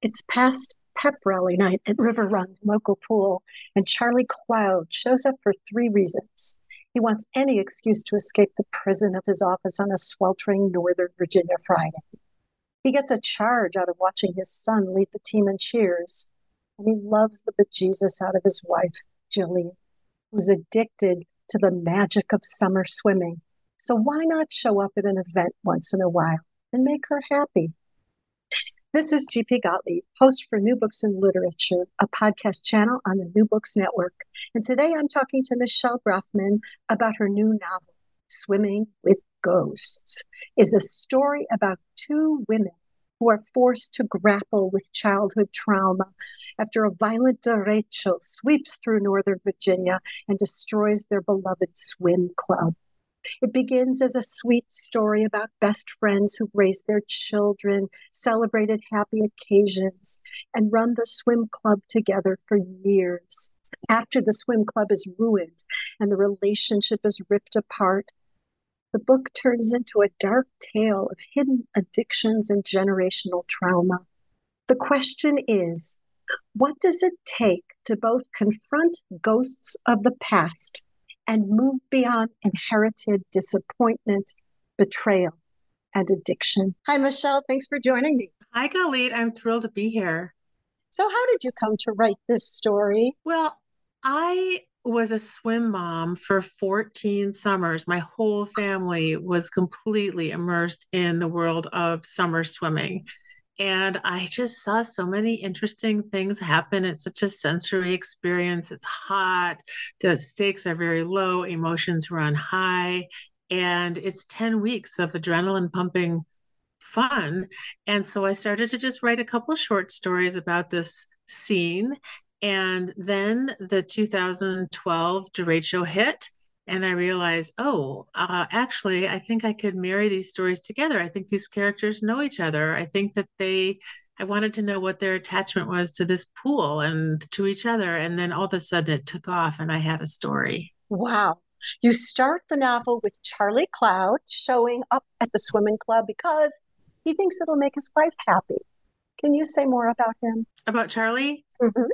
It's past pep rally night at River Run's local pool, and Charlie Cloud shows up for three reasons. He wants any excuse to escape the prison of his office on a sweltering Northern Virginia Friday. He gets a charge out of watching his son lead the team in cheers, and he loves the bejesus out of his wife, Gillian, who's addicted to the magic of summer swimming. So why not show up at an event once in a while and make her happy? This is GP Gottlieb, host for New Books in Literature, a podcast channel on the New Books Network. And today I'm talking to Michelle Brafman about her new novel, Swimming with Ghosts, is a story about two women who are forced to grapple with childhood trauma after a violent derecho sweeps through Northern Virginia and destroys their beloved swim club. It begins as a sweet story about best friends who raised their children, celebrated happy occasions, and run the swim club together for years. After the swim club is ruined and the relationship is ripped apart, the book turns into a dark tale of hidden addictions and generational trauma. The question is what does it take to both confront ghosts of the past and move beyond inherited disappointment, betrayal, and addiction. Hi, Michelle. Thanks for joining me. Hi, Galit. I'm thrilled to be here. So, how did you come to write this story? Well, I was a swim mom for 14 summers. My whole family was completely immersed in the world of summer swimming. And I just saw so many interesting things happen. It's such a sensory experience. It's hot, the stakes are very low, emotions run high, and it's 10 weeks of adrenaline pumping fun. And so I started to just write a couple short stories about this scene. And then the 2012 derecho hit and I realized, oh, uh, actually, I think I could marry these stories together. I think these characters know each other. I think that they, I wanted to know what their attachment was to this pool and to each other. And then all of a sudden it took off and I had a story. Wow. You start the novel with Charlie Cloud showing up at the swimming club because he thinks it'll make his wife happy. Can you say more about him? About Charlie? Mm-hmm.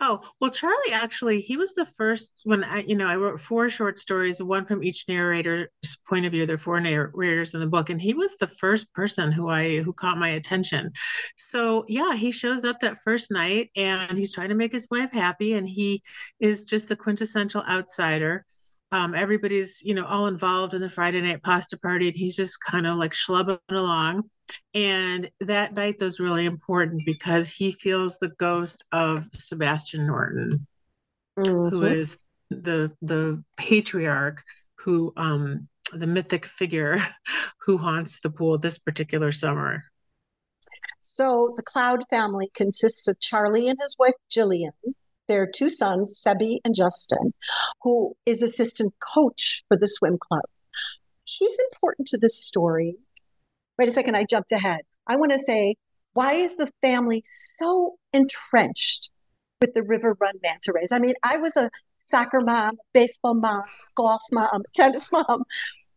Oh, well, Charlie actually, he was the first when I, you know, I wrote four short stories, one from each narrator's point of view. There are four narrators in the book, and he was the first person who I who caught my attention. So yeah, he shows up that first night and he's trying to make his wife happy, and he is just the quintessential outsider um, everybody's you know all involved in the friday night pasta party and he's just kind of like schlubbing along and that night was really important because he feels the ghost of sebastian norton mm-hmm. who is the the patriarch who um the mythic figure who haunts the pool this particular summer so the cloud family consists of charlie and his wife gillian their two sons, Sebi and Justin, who is assistant coach for the swim club. He's important to this story. Wait a second, I jumped ahead. I want to say Why is the family so entrenched with the River Run Manta Rays? I mean, I was a soccer mom, baseball mom, golf mom, tennis mom,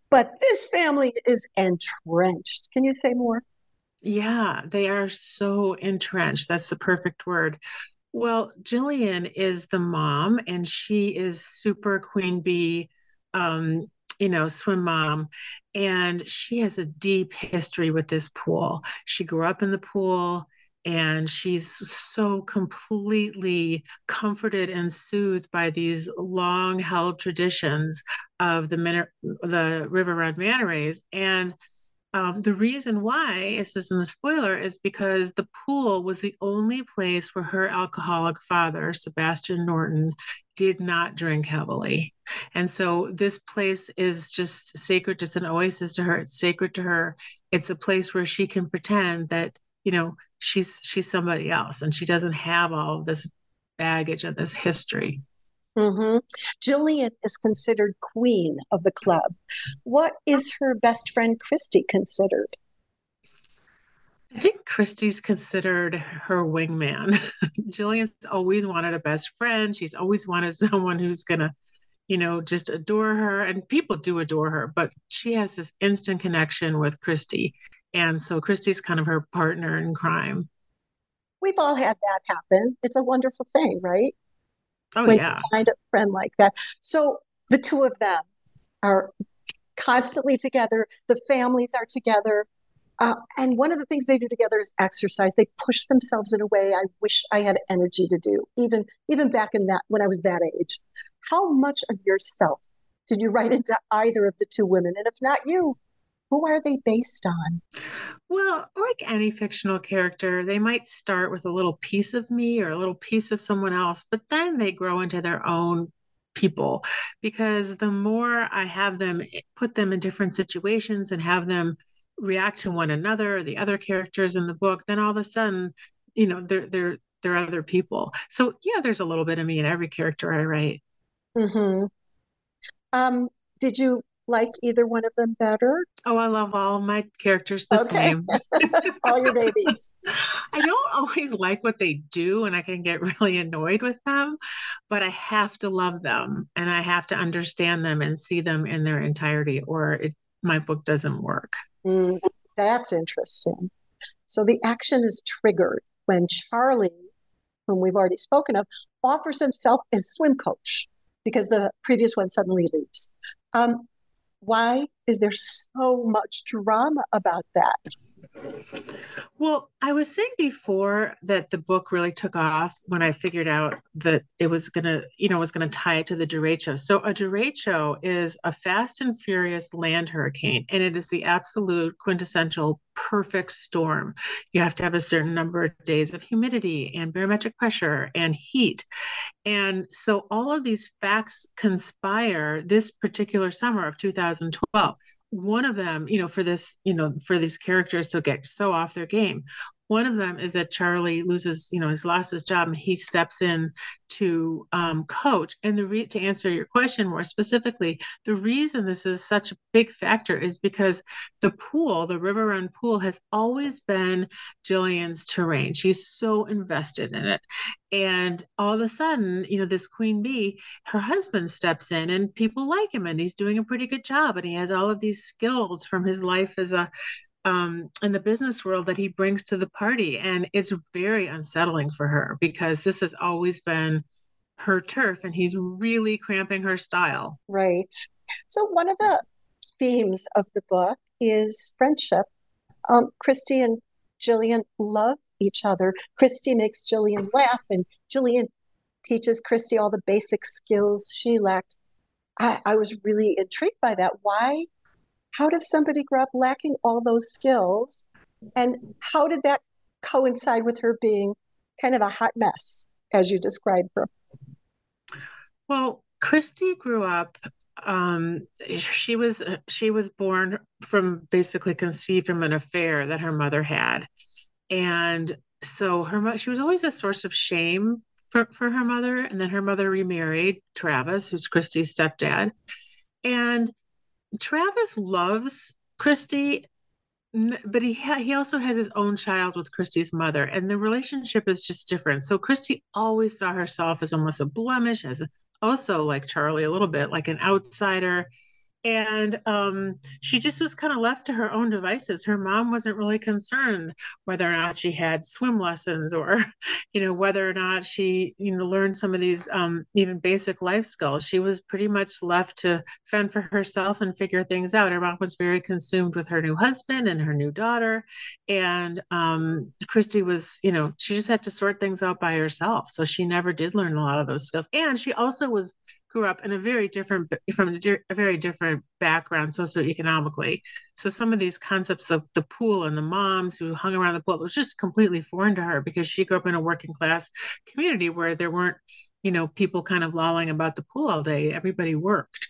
but this family is entrenched. Can you say more? Yeah, they are so entrenched. That's the perfect word. Well, Gillian is the mom, and she is super queen bee, um, you know, swim mom. And she has a deep history with this pool. She grew up in the pool and she's so completely comforted and soothed by these long held traditions of the, the river run manta rays and um, the reason why this isn't a spoiler is because the pool was the only place where her alcoholic father, Sebastian Norton, did not drink heavily. And so this place is just sacred. It's an oasis to her. It's sacred to her. It's a place where she can pretend that, you know, she's she's somebody else and she doesn't have all this baggage and this history. Mm-hmm. Gillian is considered queen of the club. What is her best friend Kristy considered? I think Kristy's considered her wingman. Gillian's always wanted a best friend. She's always wanted someone who's going to, you know, just adore her. And people do adore her, but she has this instant connection with Kristy. And so Kristy's kind of her partner in crime. We've all had that happen. It's a wonderful thing, right? Oh, when yeah. You find a friend like that. So the two of them are constantly together. The families are together. Uh, and one of the things they do together is exercise. They push themselves in a way I wish I had energy to do, even even back in that when I was that age. How much of yourself did you write into either of the two women? And if not you, who are they based on? Well, like any fictional character, they might start with a little piece of me or a little piece of someone else, but then they grow into their own people because the more I have them put them in different situations and have them react to one another or the other characters in the book, then all of a sudden, you know, they're they're they're other people. So yeah, there's a little bit of me in every character I write. Mm-hmm. Um, did you like either one of them better? Oh, I love all my characters the okay. same. all your babies. I don't always like what they do and I can get really annoyed with them, but I have to love them and I have to understand them and see them in their entirety or it, my book doesn't work. Mm, that's interesting. So the action is triggered when Charlie, whom we've already spoken of, offers himself as swim coach because the previous one suddenly leaves. Um, why is there so much drama about that? Well, I was saying before that the book really took off when I figured out that it was to, you know, was to tie it to the derecho. So a derecho is a fast and furious land hurricane, and it is the absolute quintessential perfect storm. You have to have a certain number of days of humidity and barometric pressure and heat. And so all of these facts conspire this particular summer of 2012 one of them, you know, for this, you know, for these characters to get so off their game. One of them is that Charlie loses, you know, he's lost his job and he steps in to um, coach. And the re- to answer your question more specifically, the reason this is such a big factor is because the pool, the River Run pool, has always been Gillian's terrain. She's so invested in it, and all of a sudden, you know, this queen bee, her husband steps in, and people like him, and he's doing a pretty good job, and he has all of these skills from his life as a um, in the business world that he brings to the party. And it's very unsettling for her because this has always been her turf and he's really cramping her style. Right. So, one of the themes of the book is friendship. Um, Kristy and Gillian love each other. Kristy makes Gillian laugh, and Gillian teaches Kristy all the basic skills she lacked. I, I was really intrigued by that. Why how does somebody grow up lacking all those skills? And how did that coincide with her being kind of a hot mess, as you described her? Well, Kristy grew up um, she was she was born from basically conceived from an affair that her mother had and so her she was always a source of shame for, for her mother and then her mother remarried travis who's kristy's stepdad and Travis loves Kristy, but he ha- he also has his own child with Kristy's mother, and the relationship is just different. So Kristy always saw herself as almost a blemish, as also like Charlie a little bit, like an outsider and um, she just was kind of left to her own devices. Her mom wasn't really concerned whether or not she had swim lessons or you know whether or not she you know learned some of these um, even basic life skills. She was pretty much left to fend for herself and figure things out. Her mom was very consumed with her new husband and her new daughter and um, kristy was you know she just had to sort things out by herself. So she never did learn a lot of those skills. And she also was grew up in a very different from a very different background socioeconomically. So some of these concepts of the pool and the moms who hung around the pool was just completely foreign to her because she grew up in a working class community where there weren't you know people kind of lolling about the pool all day. Everybody worked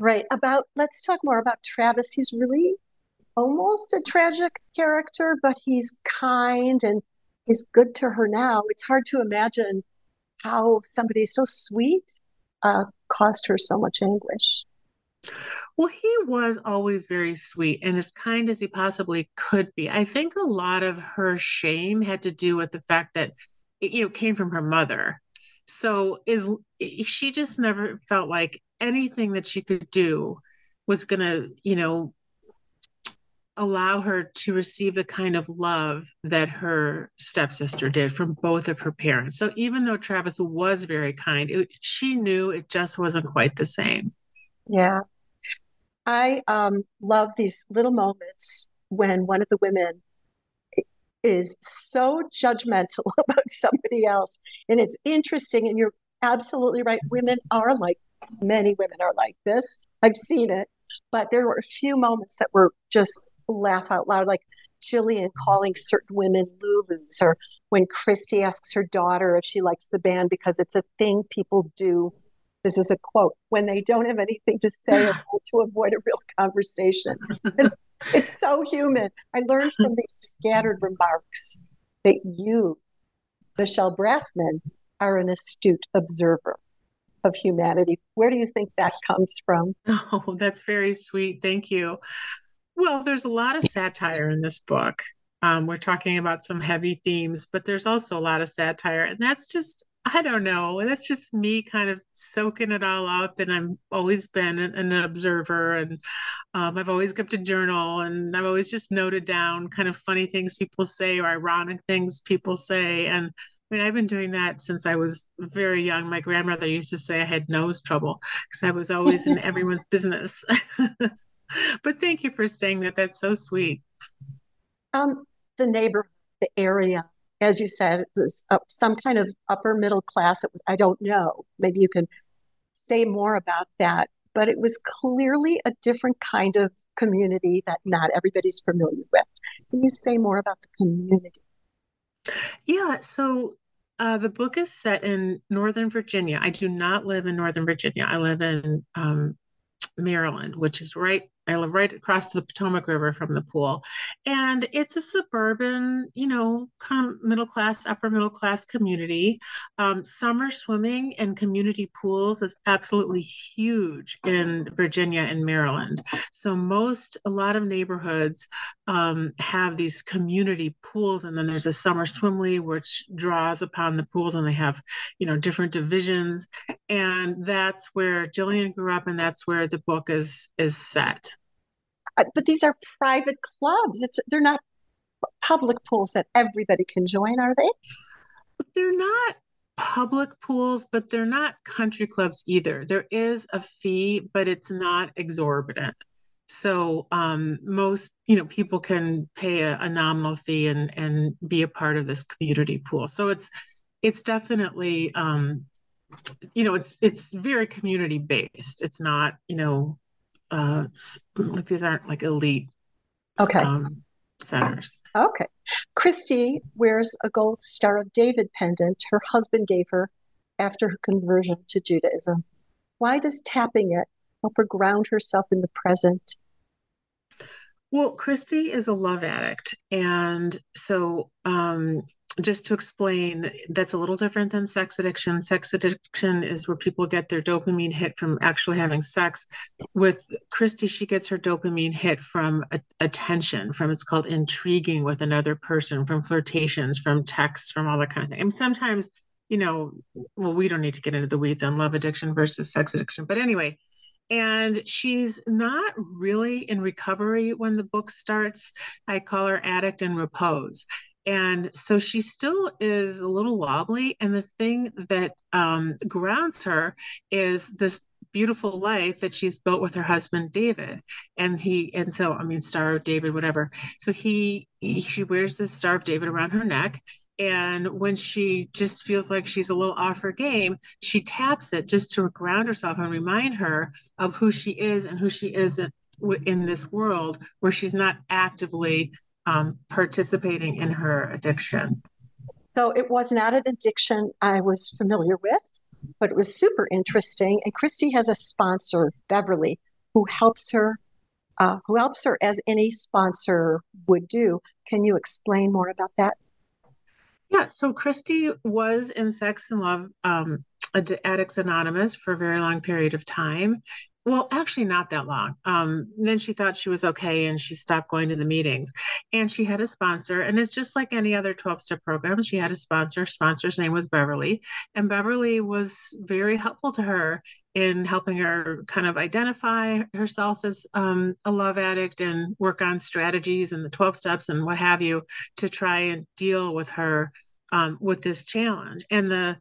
Right. About let's talk more about Travis. He's really almost a tragic character, but he's kind and he's good to her now. It's hard to imagine how somebody so sweet uh, caused her so much anguish. Well, he was always very sweet and as kind as he possibly could be. I think a lot of her shame had to do with the fact that it, you know came from her mother. So is she just never felt like anything that she could do was going to, you know, allow her to receive the kind of love that her stepsister did from both of her parents. So even though Travis was very kind, it, she knew it just wasn't quite the same. Yeah. I um, love these little moments when one of the women is so judgmental about somebody else. And it's interesting, and you're absolutely right. Women are like many women are like this. I've seen it, but there were a few moments that were just laugh out loud, like Gillian calling certain women Lulus, or when Kristy asks her daughter if she likes the band because it's a thing people do. This is a quote when they don't have anything to say or to avoid a real conversation. It's, it's so human. I learned from these scattered remarks that you, Michelle Brafman, are an astute observer of humanity. Where do you think that comes from? Oh, that's very sweet. Thank you. Well, there's a lot of satire in this book. Um, we're talking about some heavy themes, but there's also a lot of satire. And that's just, I don't know, that's just me kind of soaking it all up. And I've always been an, an observer and um, I've always kept a journal and I've always just noted down kind of funny things people say or ironic things people say. And I mean, I've been doing that since I was very young. My grandmother used to say I had nose trouble because I was always in everyone's business. but thank you for saying that. That's so sweet. Um, the neighborhood, the area, as you said, it was uh, some kind of upper middle class. It was, I don't know. Maybe you can say more about that. But it was clearly a different kind of community that not everybody's familiar with. Can you say more about the community? Yeah, so uh, the book is set in Northern Virginia. I do not live in Northern Virginia. I live in um, Maryland, which is right I live right across the Potomac River from the pool. And it's a suburban, you know, kind of middle class, upper middle class community. Um, summer swimming and community pools is absolutely huge in Virginia and Maryland. So, most, a lot of neighborhoods um, have these community pools. And then there's a summer swim league, which draws upon the pools, and they have, you know, different divisions. And that's where Gillian grew up, and that's where the book is is set. Uh, but these are private clubs. It's they're not public pools that everybody can join, are they? They're not public pools, but they're not country clubs either. There is a fee, but it's not exorbitant. So um, most you know people can pay a, a, nominal fee and and be a part of this community pool. So it's it's definitely um, you know it's it's very community based. It's not you know uh, like these aren't like elite okay. um, centers. Okay. Kristy wears a gold Star of David pendant her husband gave her after her conversion to Judaism. Why does tapping it help her ground herself in the present? Well, Kristy is a love addict. And so, um, just to explain, that's a little different than sex addiction. Sex addiction is where people get their dopamine hit from actually having sex. With Kristy, she gets her dopamine hit from a- attention, from it's called intriguing with another person, from flirtations, from texts, from all that kind of thing. And sometimes, you know, well, we don't need to get into the weeds on love addiction versus sex addiction. But anyway, and she's not really in recovery when the book starts. I call her addict in repose. And so she still is a little wobbly. And the thing that um, grounds her is this beautiful life that she's built with her husband David and he and so I mean star of David whatever so he, he she wears this star of David around her neck and when she just feels like she's a little off her game, she taps it just to ground herself and remind her of who she is and who she isn't in this world where she's not actively um, participating in her addiction. So it was not an addiction I was familiar with, but it was super interesting. And Kristy has a sponsor, Beverly, who helps her. Uh, who helps her as any sponsor would do. Can you explain more about that? Yeah, so Kristy was in Sex and Love um, Addicts Anonymous for a very long period of time. Well, actually, not that long. Um, then she thought she was okay and she stopped going to the meetings. And she had a sponsor, and it's just like any other 12 step program. She had a sponsor. Sponsor's name was Beverly. And Beverly was very helpful to her in helping her kind of identify herself as um, a love addict and work on strategies and the 12 steps and what have you to try and deal with her um, with this challenge. And the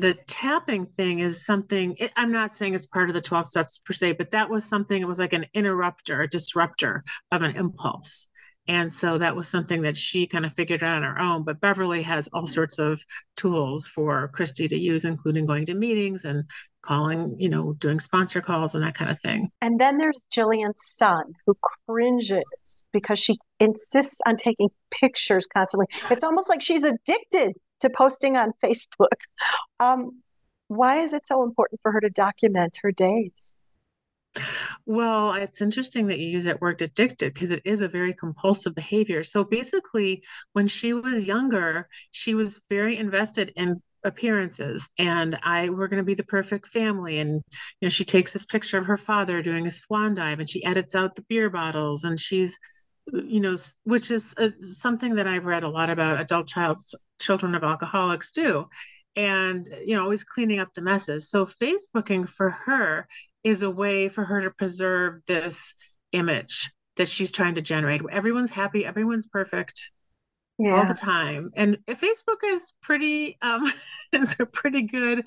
the tapping thing is something it, i'm not saying it's part of the 12 steps per se but that was something it was like an interrupter a disruptor of an impulse. And so that was something that she kind of figured out on her own but beverly has all sorts of tools for kristy to use including going to meetings and calling you know doing sponsor calls and that kind of thing. And then there's gillian's son who cringes because she insists on taking pictures constantly. It's almost like she's addicted to posting on Facebook. Um, why is it so important for her to document her days? Well, it's interesting that you use that word addicted because it is a very compulsive behavior. So basically, when she was younger, she was very invested in appearances and I we're going to be the perfect family and you know she takes this picture of her father doing a swan dive and she edits out the beer bottles and she's you know which is a, something that I've read a lot about adult child children of alcoholics do and you know always cleaning up the messes. So facebooking for her is a way for her to preserve this image that she's trying to generate. Everyone's happy everyone's perfect yeah. all the time. And facebook is pretty um is a pretty good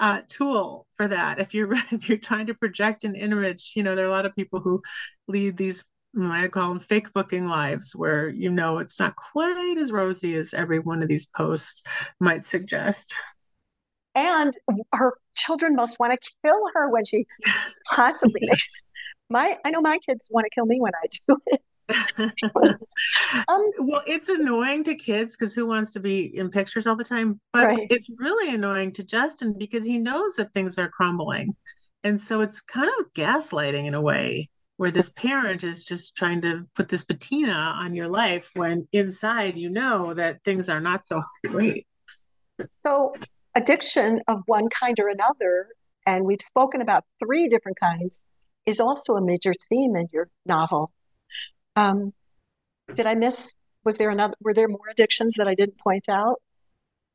uh tool for that. If you're if you're trying to project an image you know there are a lot of people who lead these I call them fake booking lives, where you know it's not quite as rosy as every one of these posts might suggest. And her children must want to kill her when she possibly my. I know my kids want to kill me when I do it. um, well, it's annoying to kids because who wants to be in pictures all the time? But right. it's really annoying to Justin because he knows that things are crumbling. And so it's kind of gaslighting in a way where this parent is just trying to put this patina on your life when inside you know that things are not so great. So, addiction of one kind or another, and we've spoken about three different kinds, is also a major theme in your novel. Um, did I miss? Was there another? Were there more addictions that I didn't point out?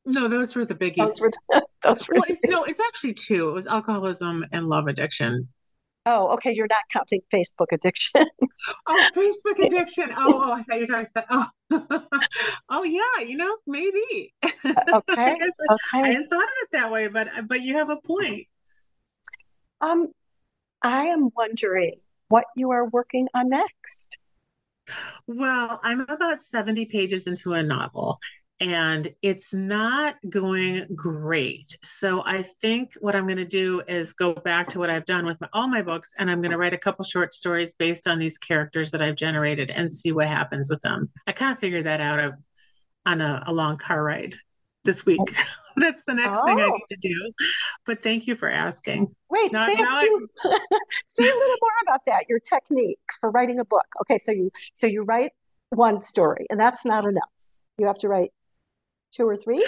No, those were the biggies. Those were the, those were well, it's, no, it's actually two. It was alcoholism and love addiction. Oh, okay. You're not counting Facebook addiction. oh, Facebook addiction. Oh, oh, I thought you were talking about. Oh, oh yeah. You know, maybe. Uh, okay. I, guess okay. I hadn't thought of it that way, but but you have a point. Um, I am wondering what you are working on next. Well, I'm about 70 pages into a novel, and it's not going great. So I think what I'm going to do is go back to what I've done with my, all my books, and I'm going to write a couple short stories based on these characters that I've generated and see what happens with them. I kind of figured that out of, on a, a long car ride this week. Oh. That's the next oh. thing I oh. need to do. But thank you for asking. Wait, now, say, now a few, say a little more about that. Your technique for writing a book. Okay, so you so you write one story, and that's not enough. You have to write two or three?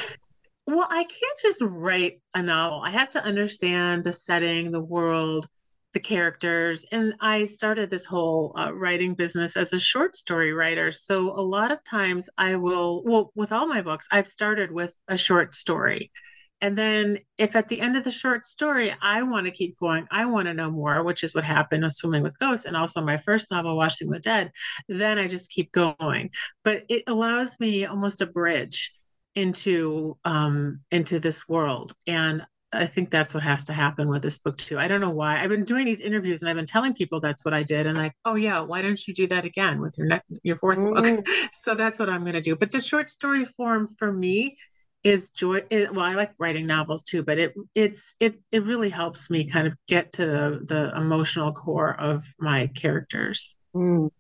Well, I can't just write a novel. I have to understand the setting, the world, the characters. And I started this whole uh, writing business as a short story writer. So a lot of times I will, well, with all my books, I've started with a short story. And then if at the end of the short story, I want to keep going, I want to know more, which is what happened with Swimming with Ghosts and also my first novel, Washing the Dead, then I just keep going. But it allows me almost a bridge into um into this world and I think that's what has to happen with this book too. I don't know why. I've been doing these interviews and I've been telling people that's what I did, and like, oh yeah, why don't you do that again with your next your 4th mm-hmm. book? so that's what I'm going to do. But the short story form for me is joy. It, well, I like writing novels too, but it it's it it really helps me kind of get to the, the emotional core of my characters. Mm.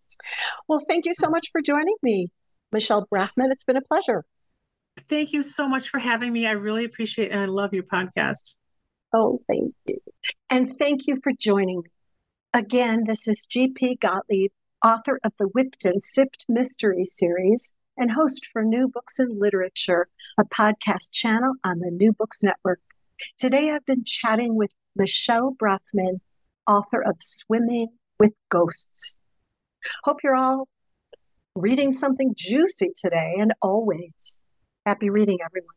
Well, thank you so much for joining me, Michelle Brafman. It's been a pleasure. Thank you so much for having me. I really appreciate and I love your podcast. Oh, thank you. And thank you for joining me. Again, this is GP Gottlieb, author of the Whipped and Sipped Mystery Series and host for New Books and Literature, a podcast channel on the New Books Network. Today I've been chatting with Michelle Brafman, author of Swimming with Ghosts. Hope you're all reading something juicy today and always. Happy reading, everyone.